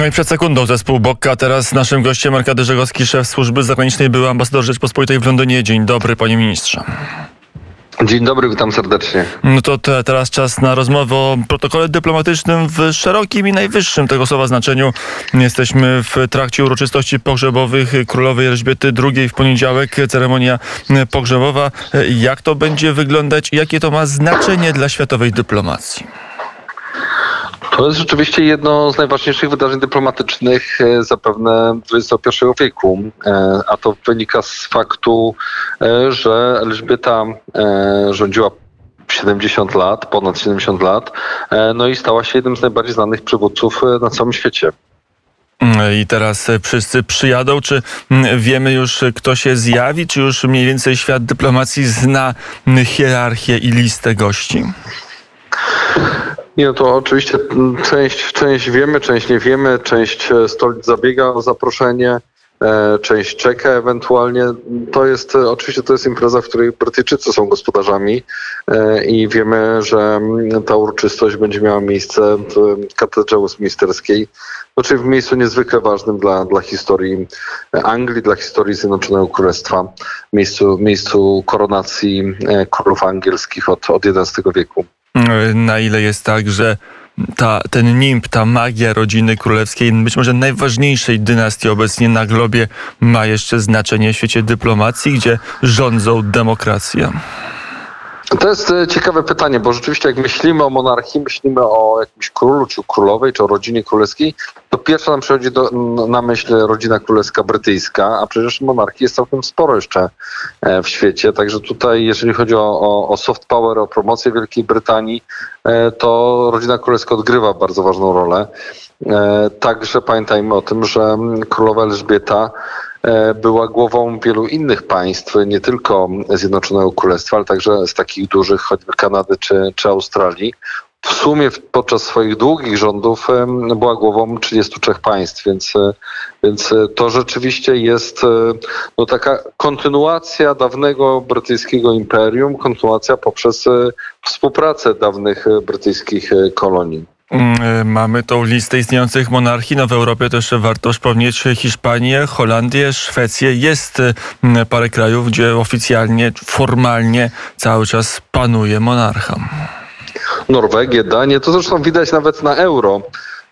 No i przed sekundą zespół Bokka, teraz naszym gościem Arkady Żegowski, szef służby zagranicznej, był ambasador Rzeczpospolitej w Londynie. Dzień dobry, panie ministrze. Dzień dobry, witam serdecznie. No to te, teraz czas na rozmowę o protokole dyplomatycznym w szerokim i najwyższym tego słowa znaczeniu. Jesteśmy w trakcie uroczystości pogrzebowych królowej Elżbiety II w poniedziałek, ceremonia pogrzebowa. Jak to będzie wyglądać i jakie to ma znaczenie dla światowej dyplomacji? To jest rzeczywiście jedno z najważniejszych wydarzeń dyplomatycznych e, zapewne XXI wieku, e, a to wynika z faktu, e, że Elżbieta rządziła 70 lat, ponad 70 lat, no i stała się jednym z najbardziej znanych przywódców na całym świecie. I teraz wszyscy przyjadą. Czy wiemy już, kto się zjawi? Czy już mniej więcej świat dyplomacji zna hierarchię i listę gości? Nie, no to oczywiście część, część wiemy, część nie wiemy, część e, stolic zabiega o zaproszenie, e, część czeka ewentualnie. To jest e, oczywiście to jest impreza, w której Brytyjczycy są gospodarzami i wiemy, że ta uroczystość będzie miała miejsce w katedrze westminsterskiej, znaczy w miejscu niezwykle ważnym dla, dla historii Anglii, dla historii Zjednoczonego Królestwa, miejscu, miejscu koronacji królów angielskich od, od XI wieku na ile jest tak, że ta, ten nimb, ta magia rodziny królewskiej, być może najważniejszej dynastii obecnie na globie, ma jeszcze znaczenie w świecie dyplomacji, gdzie rządzą demokracja. To jest e, ciekawe pytanie, bo rzeczywiście jak myślimy o monarchii, myślimy o jakimś królu, czy królowej, czy o rodzinie królewskiej, to pierwsza nam przychodzi do, na myśl rodzina królewska brytyjska, a przecież monarchii jest całkiem sporo jeszcze e, w świecie. Także tutaj, jeżeli chodzi o, o, o soft power, o promocję Wielkiej Brytanii, e, to rodzina królewska odgrywa bardzo ważną rolę. Także pamiętajmy o tym, że królowa Elżbieta była głową wielu innych państw, nie tylko Zjednoczonego Królestwa, ale także z takich dużych, choćby Kanady czy, czy Australii. W sumie podczas swoich długich rządów była głową 33 państw, więc, e, więc e, to rzeczywiście jest no, taka kontynuacja dawnego brytyjskiego imperium, kontynuacja poprzez współpracę dawnych brytyjskich kolonii. Mm, e, mamy tą listę istniejących monarchii. No w Europie też warto wspomnieć Hiszpanię, Holandię, Szwecję. Jest e, parę krajów, gdzie oficjalnie, formalnie cały czas panuje monarcha. Norwegię, Danię, to zresztą widać nawet na euro.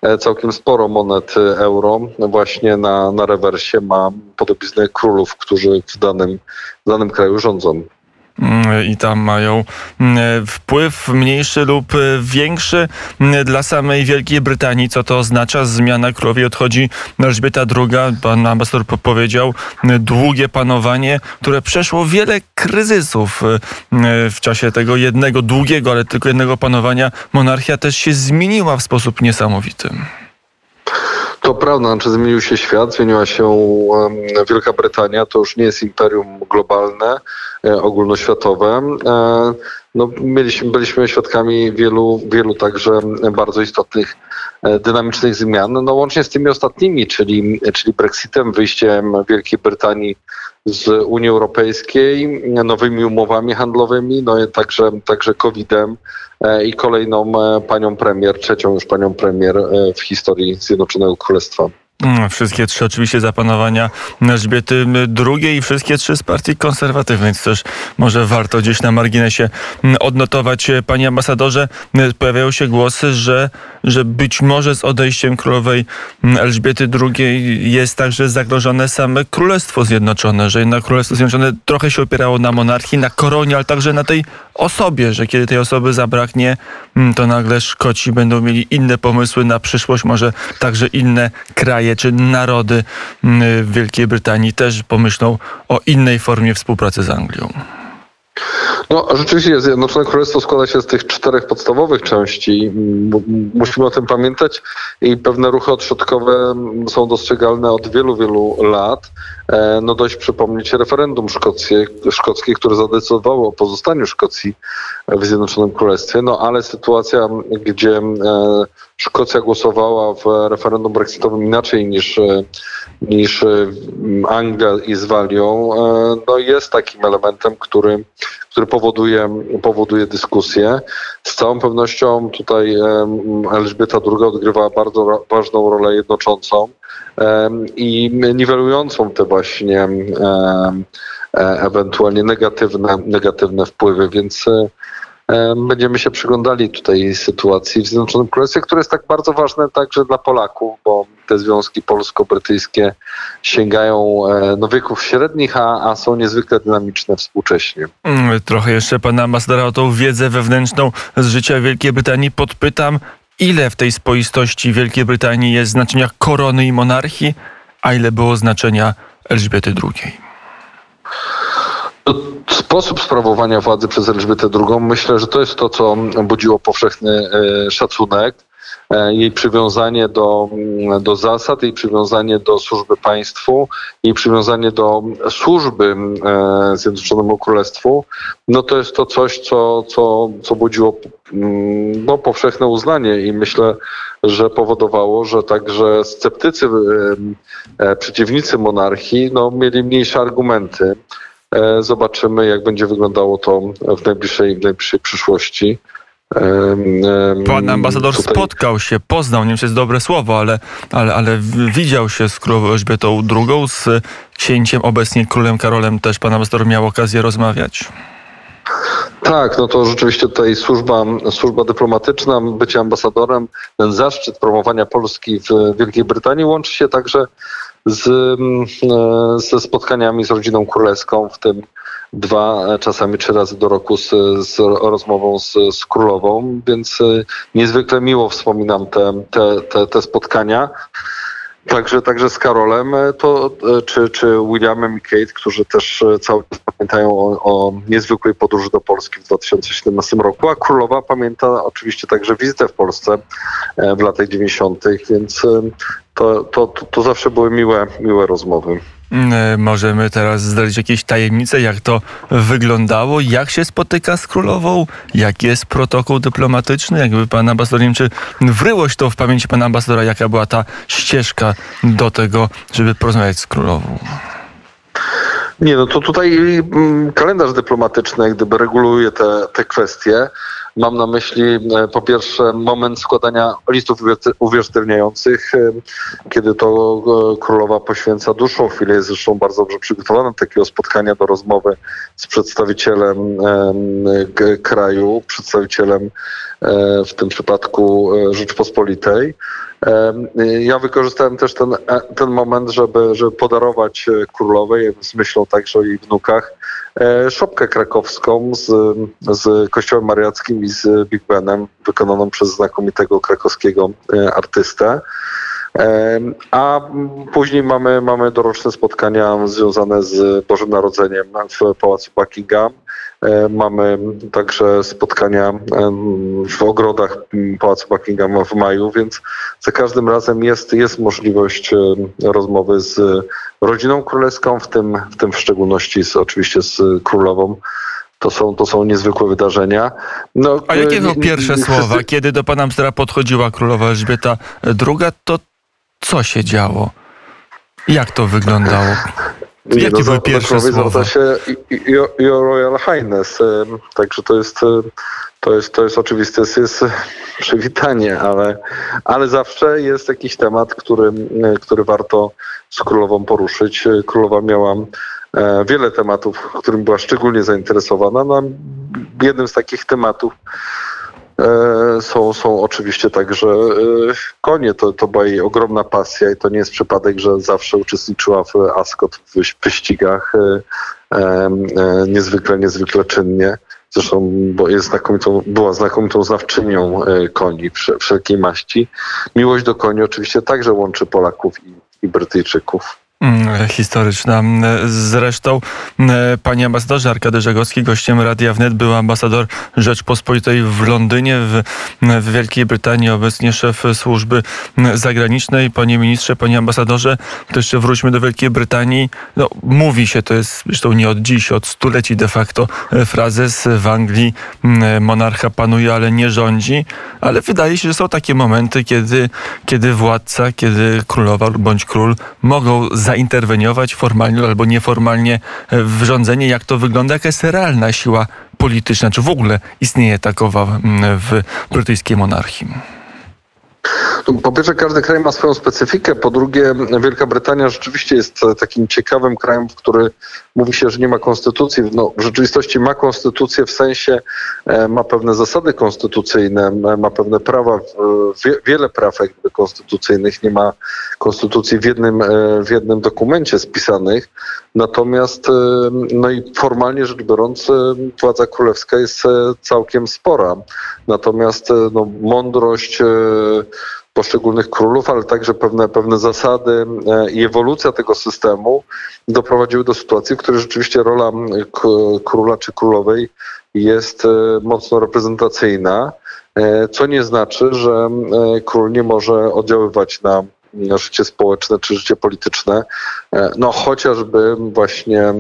E, całkiem sporo monet euro właśnie na, na rewersie ma podobiznę królów, którzy w danym, w danym kraju rządzą i tam mają mm, wpływ mniejszy lub większy mm, dla samej Wielkiej Brytanii. Co to oznacza? Zmiana królowej odchodzi Elżbieta II. Pan ambasador powiedział, długie panowanie, które przeszło wiele kryzysów w czasie tego jednego, długiego, ale tylko jednego panowania. Monarchia też się zmieniła w sposób niesamowity. To prawda, znaczy zmienił się świat, zmieniła się Wielka Brytania, to już nie jest imperium globalne, ogólnoświatowe. E, no, mieliśmy, byliśmy świadkami wielu, wielu także bardzo istotnych e, dynamicznych zmian, no łącznie z tymi ostatnimi, czyli, czyli Brexitem, wyjściem Wielkiej Brytanii z Unii Europejskiej, nowymi umowami handlowymi, no i także, także COVID-em i kolejną panią premier, trzecią już panią premier w historii Zjednoczonego Królestwa. Mm, wszystkie trzy oczywiście zapanowania Elżbiety II i wszystkie trzy z partii konserwatywnej, co też może warto gdzieś na marginesie mm, odnotować. Panie ambasadorze, mm, pojawiają się głosy, że, że być może z odejściem królowej Elżbiety II jest także zagrożone same Królestwo Zjednoczone, że jednak Królestwo Zjednoczone trochę się opierało na monarchii, na koronie, ale także na tej osobie, że kiedy tej osoby zabraknie, to nagle Szkoci będą mieli inne pomysły na przyszłość, może także inne kraje czy narody mm, Wielkiej Brytanii też pomyślą o innej formie współpracy z Anglią. No, rzeczywiście Zjednoczone Królestwo składa się z tych czterech podstawowych części. Musimy o tym pamiętać i pewne ruchy odśrodkowe są dostrzegalne od wielu, wielu lat. E, no dość przypomnieć referendum szkockie, szkockie, które zadecydowało o pozostaniu Szkocji w Zjednoczonym Królestwie, no ale sytuacja, gdzie e, Szkocja głosowała w referendum brexitowym inaczej niż, e, niż Anglia i z Walią, no jest takim elementem, który który powoduje, powoduje dyskusję. Z całą pewnością tutaj Elżbieta II odgrywa bardzo ważną rolę jednoczącą i niwelującą te właśnie e, ewentualnie negatywne, negatywne wpływy, więc Będziemy się przyglądali tutaj sytuacji w Zjednoczonym Królestwie, które jest tak bardzo ważne także dla Polaków, bo te związki polsko-brytyjskie sięgają e, no, wieków średnich, a, a są niezwykle dynamiczne współcześnie. Mm, trochę jeszcze pana ambasadora o tą wiedzę wewnętrzną z życia Wielkiej Brytanii podpytam. Ile w tej spoistości Wielkiej Brytanii jest znaczenia korony i monarchii, a ile było znaczenia Elżbiety II? Sposób sprawowania władzy przez Elżbietę II myślę, że to jest to, co budziło powszechny e, szacunek. E, jej przywiązanie do, do zasad, jej przywiązanie do służby państwu, jej przywiązanie do służby e, Zjednoczonemu Królestwu, no to jest to coś, co, co, co budziło no, powszechne uznanie i myślę, że powodowało, że także sceptycy, przeciwnicy monarchii no, mieli mniejsze argumenty. E, zobaczymy, jak będzie wyglądało to w najbliższej, w najbliższej przyszłości. Pan ambasador tutaj... spotkał się, poznał, nie wiem, czy jest dobre słowo, ale, ale, ale widział się z królową Elżbietą II, z księciem, obecnie królem Karolem też pan ambasador miał okazję rozmawiać. Tak, no to rzeczywiście tutaj służba, służba dyplomatyczna, bycie ambasadorem, ten zaszczyt promowania Polski w Wielkiej Brytanii łączy się także z, mm, e, ze spotkaniami z rodziną królewską, w tym dwa, e, czasami trzy razy do roku z, z rozmową z, z, królową, więc e, niezwykle miło wspominam te, te, te, te spotkania. Także, także z Karolem to, czy, czy Williamem i Kate, którzy też cały czas pamiętają o, o niezwykłej podróży do Polski w 2017 roku, a królowa pamięta oczywiście także wizytę w Polsce w latach 90., więc to, to, to, zawsze były miłe, miłe rozmowy. Mm, e, możemy teraz zdradzić jakieś tajemnice, jak to wyglądało, jak się spotyka z królową, jaki jest protokół dyplomatyczny, jakby pan ambasador, nie wiem, czy wryłoś to w pamięci pana ambasadora, jaka była ta ścieżka do tego, żeby porozmawiać z królową. Nie, no to tutaj mm, kalendarz dyplomatyczny jak gdyby reguluje te, te kwestie. Mam na myśli e, po pierwsze moment składania listów uwierzytelniających, e, kiedy to e, królowa poświęca dłuższą chwilę, jest zresztą bardzo dobrze przygotowana do takiego spotkania do rozmowy z przedstawicielem kraju, przedstawicielem w tym przypadku Rzeczpospolitej. Ja wykorzystałem też ten, ten moment, żeby, żeby podarować królowej z myślą także o jej wnukach E, szopkę krakowską z, z Kościołem Mariackim i z Big Benem, wykonaną przez znakomitego krakowskiego e, artystę. E, a później mamy, mamy doroczne spotkania związane z Bożym Narodzeniem w Pałacu Buckingham. Mamy także spotkania w ogrodach Pałacu Buckingham w maju, więc za każdym razem jest, jest możliwość rozmowy z rodziną królewską, w tym w, tym w szczególności z, oczywiście z królową. To są, to są niezwykłe wydarzenia. No, A jakie to pierwsze nie, słowa? Kiedy do pana Amsterdama podchodziła królowa Elżbieta II, to co się działo? Jak to wyglądało? Nie, Jakie no, były pierwsze słowa? się Your, Your Royal Highness, także to jest, to jest, to jest oczywiste, jest, przywitanie, ale, ale zawsze jest jakiś temat, który, który warto z królową poruszyć. Królowa miała e, wiele tematów, którym była szczególnie zainteresowana. No, jednym z takich tematów e, są, są oczywiście także e, konie. To, to była jej ogromna pasja i to nie jest przypadek, że zawsze uczestniczyła w Ascot w wyścigach niezwykle, niezwykle czynnie. Zresztą bo jest znakomitą, była znakomitą znawczynią koni wszelkiej maści. Miłość do koni oczywiście także łączy Polaków i i Brytyjczyków. Mm, historyczna. Zresztą, mm, panie ambasadorze Arkady Żegowski, gościem Radia Wnet był ambasador Rzeczpospolitej w Londynie, w, w, Wielkiej Brytanii, obecnie szef służby zagranicznej. Panie ministrze, panie ambasadorze, to jeszcze wróćmy do Wielkiej Brytanii. No, mówi się, to jest zresztą nie od dziś, od stuleci de facto frazes w Anglii mm, monarcha panuje, ale nie rządzi, ale wydaje się, że są takie momenty, kiedy, kiedy władca, kiedy królowa bądź król mogą zainterweniować formalnie albo nieformalnie w rządzenie? Jak to wygląda? Jaka jest realna siła polityczna? Czy w ogóle istnieje takowa w brytyjskiej monarchii? Po pierwsze, każdy kraj ma swoją specyfikę. Po drugie, Wielka Brytania rzeczywiście jest takim ciekawym krajem, w który mówi się, że nie ma konstytucji. No, w rzeczywistości ma konstytucję w sensie, e, ma pewne zasady konstytucyjne, ma pewne prawa, wiele praw jakby konstytucyjnych. Nie ma konstytucji w jednym, e, w jednym dokumencie spisanych. Natomiast, e, no i formalnie rzecz biorąc, władza królewska jest całkiem spora. Natomiast no, mądrość poszczególnych królów, ale także pewne, pewne zasady e, i ewolucja tego systemu doprowadziły do sytuacji, w której rzeczywiście rola króla czy królowej jest e, mocno reprezentacyjna, e, co nie znaczy, że król nie może oddziaływać na życie społeczne czy życie polityczne, no chociażby właśnie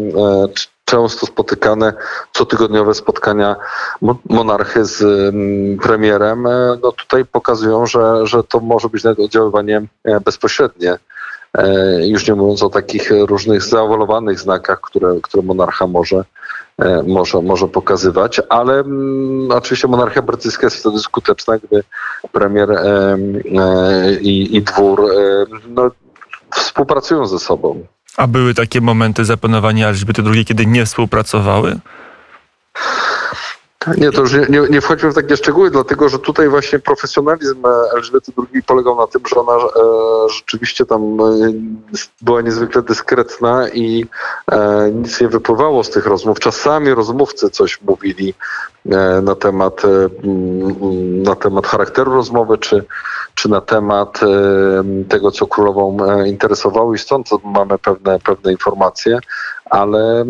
często spotykane cotygodniowe spotkania monarchy z mm, premierem, e, no tutaj pokazują, że, że to może być nawet oddziaływanie e, bezpośrednie. E, już nie mówiąc o takich różnych zaawolowanych znakach, które, które monarcha może, może, może pokazywać, ale mm, oczywiście monarchia brytyjska jest wtedy skuteczna, gdy premier i, i dwór no, współpracują ze sobą. A były takie momenty zapanowania Elżbiety II, kiedy nie współpracowały? Nie, to już nie, nie, nie, wchodźmy w takie szczegóły, dlatego że tutaj właśnie profesjonalizm Elżbiety II polegał na tym, że ona e, rzeczywiście tam e, była niezwykle dyskretna i e, nic nie wypływało z tych rozmów. Czasami rozmówcy coś mówili e, na temat, e, na temat charakteru rozmowy, czy, czy na temat e, tego, co królową interesowało i stąd mamy pewne, pewne informacje, ale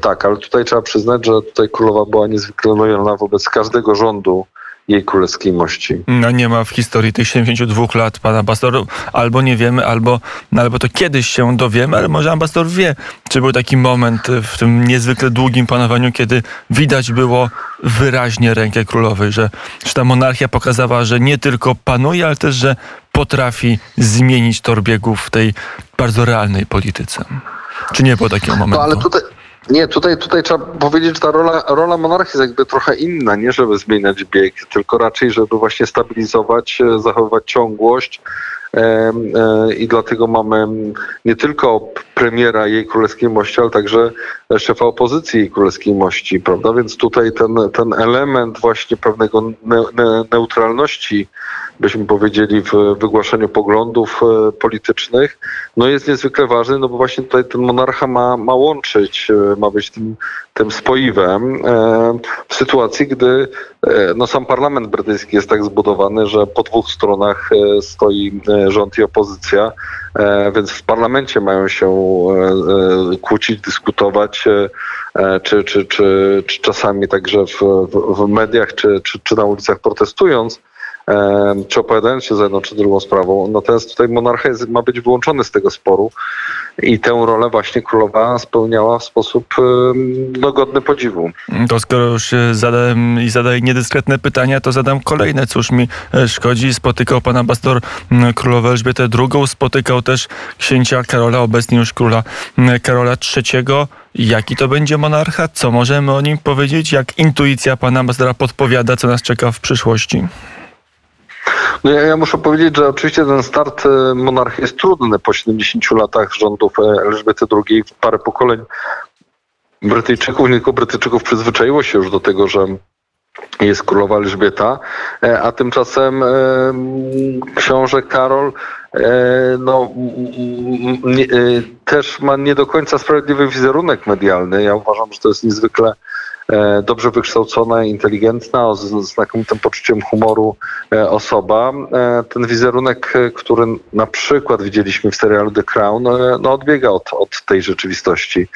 tak, ale tutaj trzeba przyznać, że tutaj królowa była niezwykle lojalna wobec każdego rządu jej królewskiej mości. No nie ma w historii tych 72 lat pana ambasador, albo nie wiemy, albo, no, albo to kiedyś się dowiemy, ale może ambasador wie, czy był taki moment w tym niezwykle długim panowaniu, kiedy widać było wyraźnie rękę królowej, że, że ta monarchia pokazała, że nie tylko panuje, ale też, że potrafi zmienić tor biegów w tej bardzo realnej polityce. Czy nie było takiego momentu? No ale tutaj, nie, tutaj, tutaj trzeba powiedzieć, że ta rola, rola monarchii jest jakby trochę inna, nie żeby zmieniać bieg, tylko raczej, żeby właśnie stabilizować, e, zachowywać ciągłość. E, I dlatego mamy nie tylko premiera jej królewskiej mości, ale także szefa opozycji jej królewskiej mości, prawda? Więc tutaj ten, ten element właśnie pewnego ne, ne, neutralności byśmy powiedzieli, w wygłaszaniu poglądów e, politycznych, no jest niezwykle ważny, no bo właśnie tutaj ten monarcha ma, ma łączyć, e, ma być tym, tym spoiwem w sytuacji, gdy no sam parlament brytyjski jest tak zbudowany, że po dwóch stronach stoi rząd i opozycja, więc w parlamencie mają się kłócić, dyskutować, czy, czy, czy, czy czasami także w, w mediach, czy, czy, czy na ulicach protestując czy opowiadając się za jedną czy drugą sprawą. Natomiast tutaj monarcha jest, ma być wyłączony z tego sporu i tę rolę właśnie królowa spełniała w sposób no, godny podziwu. To skoro już zadałem i zadaję niedyskretne pytania, to zadam kolejne. Cóż mi e, szkodzi? Spotykał pan ambasador królowę Elżbietę II, spotykał też księcia Karola, obecnie już króla Karola III. Jaki to będzie monarcha? Co możemy o nim powiedzieć? Jak intuicja pana ambasadora podpowiada, co nas czeka w przyszłości? No ja, ja, muszę powiedzieć, że oczywiście ten start e, monarchii jest trudny po 70 latach rządów e, Elżbiety II. Parę pokoleń Brytyjczyków, nie tylko Brytyjczyków przyzwyczaiło się już do tego, że jest królowa Elżbieta, e, a tymczasem książę Karol no, nie, też ma nie do końca sprawiedliwy wizerunek medialny. Ja uważam, że to jest niezwykle E, dobrze wykształcona, inteligentna, z znakomitym poczuciem humoru e, osoba. E, ten wizerunek, który na przykład widzieliśmy w serialu The Crown, no odbiega od, od tej rzeczywistości.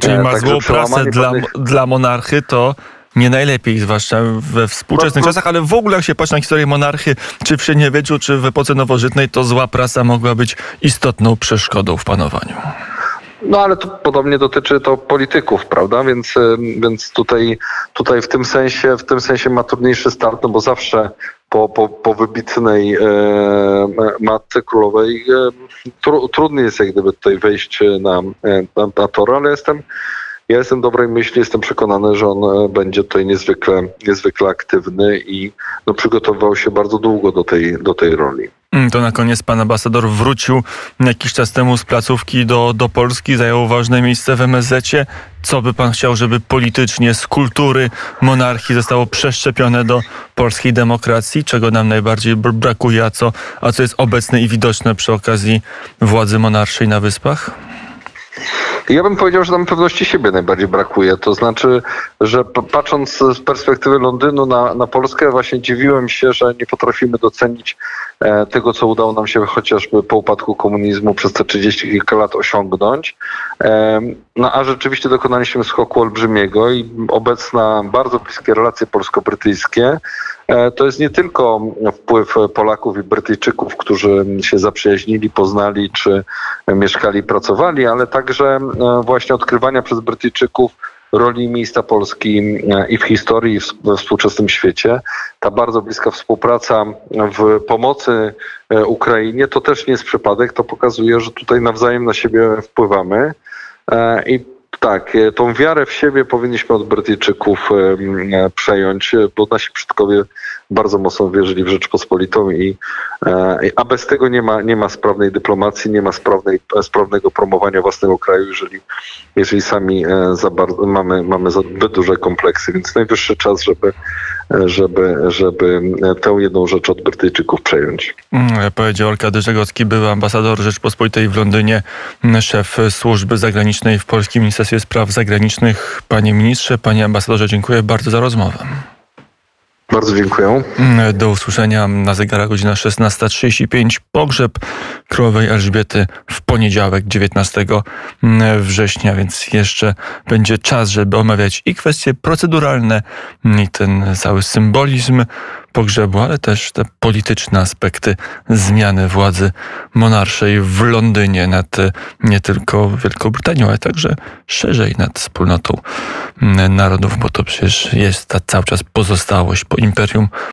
Czyli ma złą prasę dla, dla monarchy, to nie najlepiej, zwłaszcza we współczesnych no, czasach, ale w ogóle jak się patrzy na historię monarchy, czy w średniowieczu, czy w epoce nowożytnej, to zła prasa mogła być istotną przeszkodą w panowaniu. No ale to podobnie dotyczy to polityków, prawda? Więc, więc tutaj, tutaj w tym sensie, w tym sensie ma trudniejszy start, no bo zawsze po, po, po wybitnej e, matce królowej e, tru, trudniej jest jak gdyby tutaj wejść na, na, na tor, ale jestem ja jestem dobrej myśli, jestem przekonany, że on e, będzie tutaj niezwykle, niezwykle aktywny i no, przygotowywał się bardzo długo do tej, do tej roli. Mm, to na koniec pan ambasador wrócił jakiś czas temu z placówki do, do Polski, zajął ważne miejsce w MSZ-cie. Co by pan chciał, żeby politycznie z kultury monarchii zostało przeszczepione do polskiej demokracji? Czego nam najbardziej brakuje, a co, a co jest obecne i widoczne przy okazji władzy monarszej na Wyspach? Ja bym powiedział, że tam pewności siebie najbardziej brakuje. To znaczy, że patrząc z perspektywy Londynu na, na Polskę, właśnie dziwiłem się, że nie potrafimy docenić tego, co udało nam się chociażby po upadku komunizmu przez te 30 kilka lat osiągnąć. E, no a rzeczywiście dokonaliśmy skoku olbrzymiego i obecna bardzo bliskie relacje polsko-brytyjskie e, to jest nie tylko wpływ Polaków i Brytyjczyków, którzy się zaprzyjaźnili, poznali czy mieszkali, pracowali, ale także E, właśnie odkrywania przez Brytyjczyków roli miejsca Polski e, i w historii, i we współczesnym świecie. Ta bardzo bliska współpraca w pomocy e, Ukrainie to też nie jest przypadek. To pokazuje, że tutaj nawzajem na siebie wpływamy. I tak, tą wiarę w siebie powinniśmy od Brytyjczyków przejąć, bo nasi przodkowie bardzo mocno wierzyli w Rzeczpospolitą i e, a bez tego nie ma, nie ma sprawnej dyplomacji, nie ma sprawnej, sprawnego promowania własnego kraju, jeżeli, jeżeli sami e, za bardzo, mamy, mamy zbyt duże kompleksy, więc najwyższy czas, żeby, żeby, żeby tę jedną rzecz od Brytyjczyków przejąć. Mm, powiedział Arkady Żegocki, był ambasador Rzeczpospolitej w Londynie, szef służby zagranicznej w Polskim Ministerstwie Spraw Zagranicznych. Panie ministrze, panie ambasadorze, dziękuję bardzo za rozmowę. Bardzo dziękuję. Do usłyszenia na zegarach godzina 16.35. Pogrzeb królowej Elżbiety w poniedziałek 19 września, więc jeszcze będzie czas, żeby omawiać i kwestie proceduralne, i ten cały symbolizm pogrzebu, ale też te polityczne aspekty zmiany władzy monarszej w Londynie nad nie tylko Wielką ale także szerzej nad wspólnotą narodów, bo to przecież jest ta cały czas pozostałość po Imperium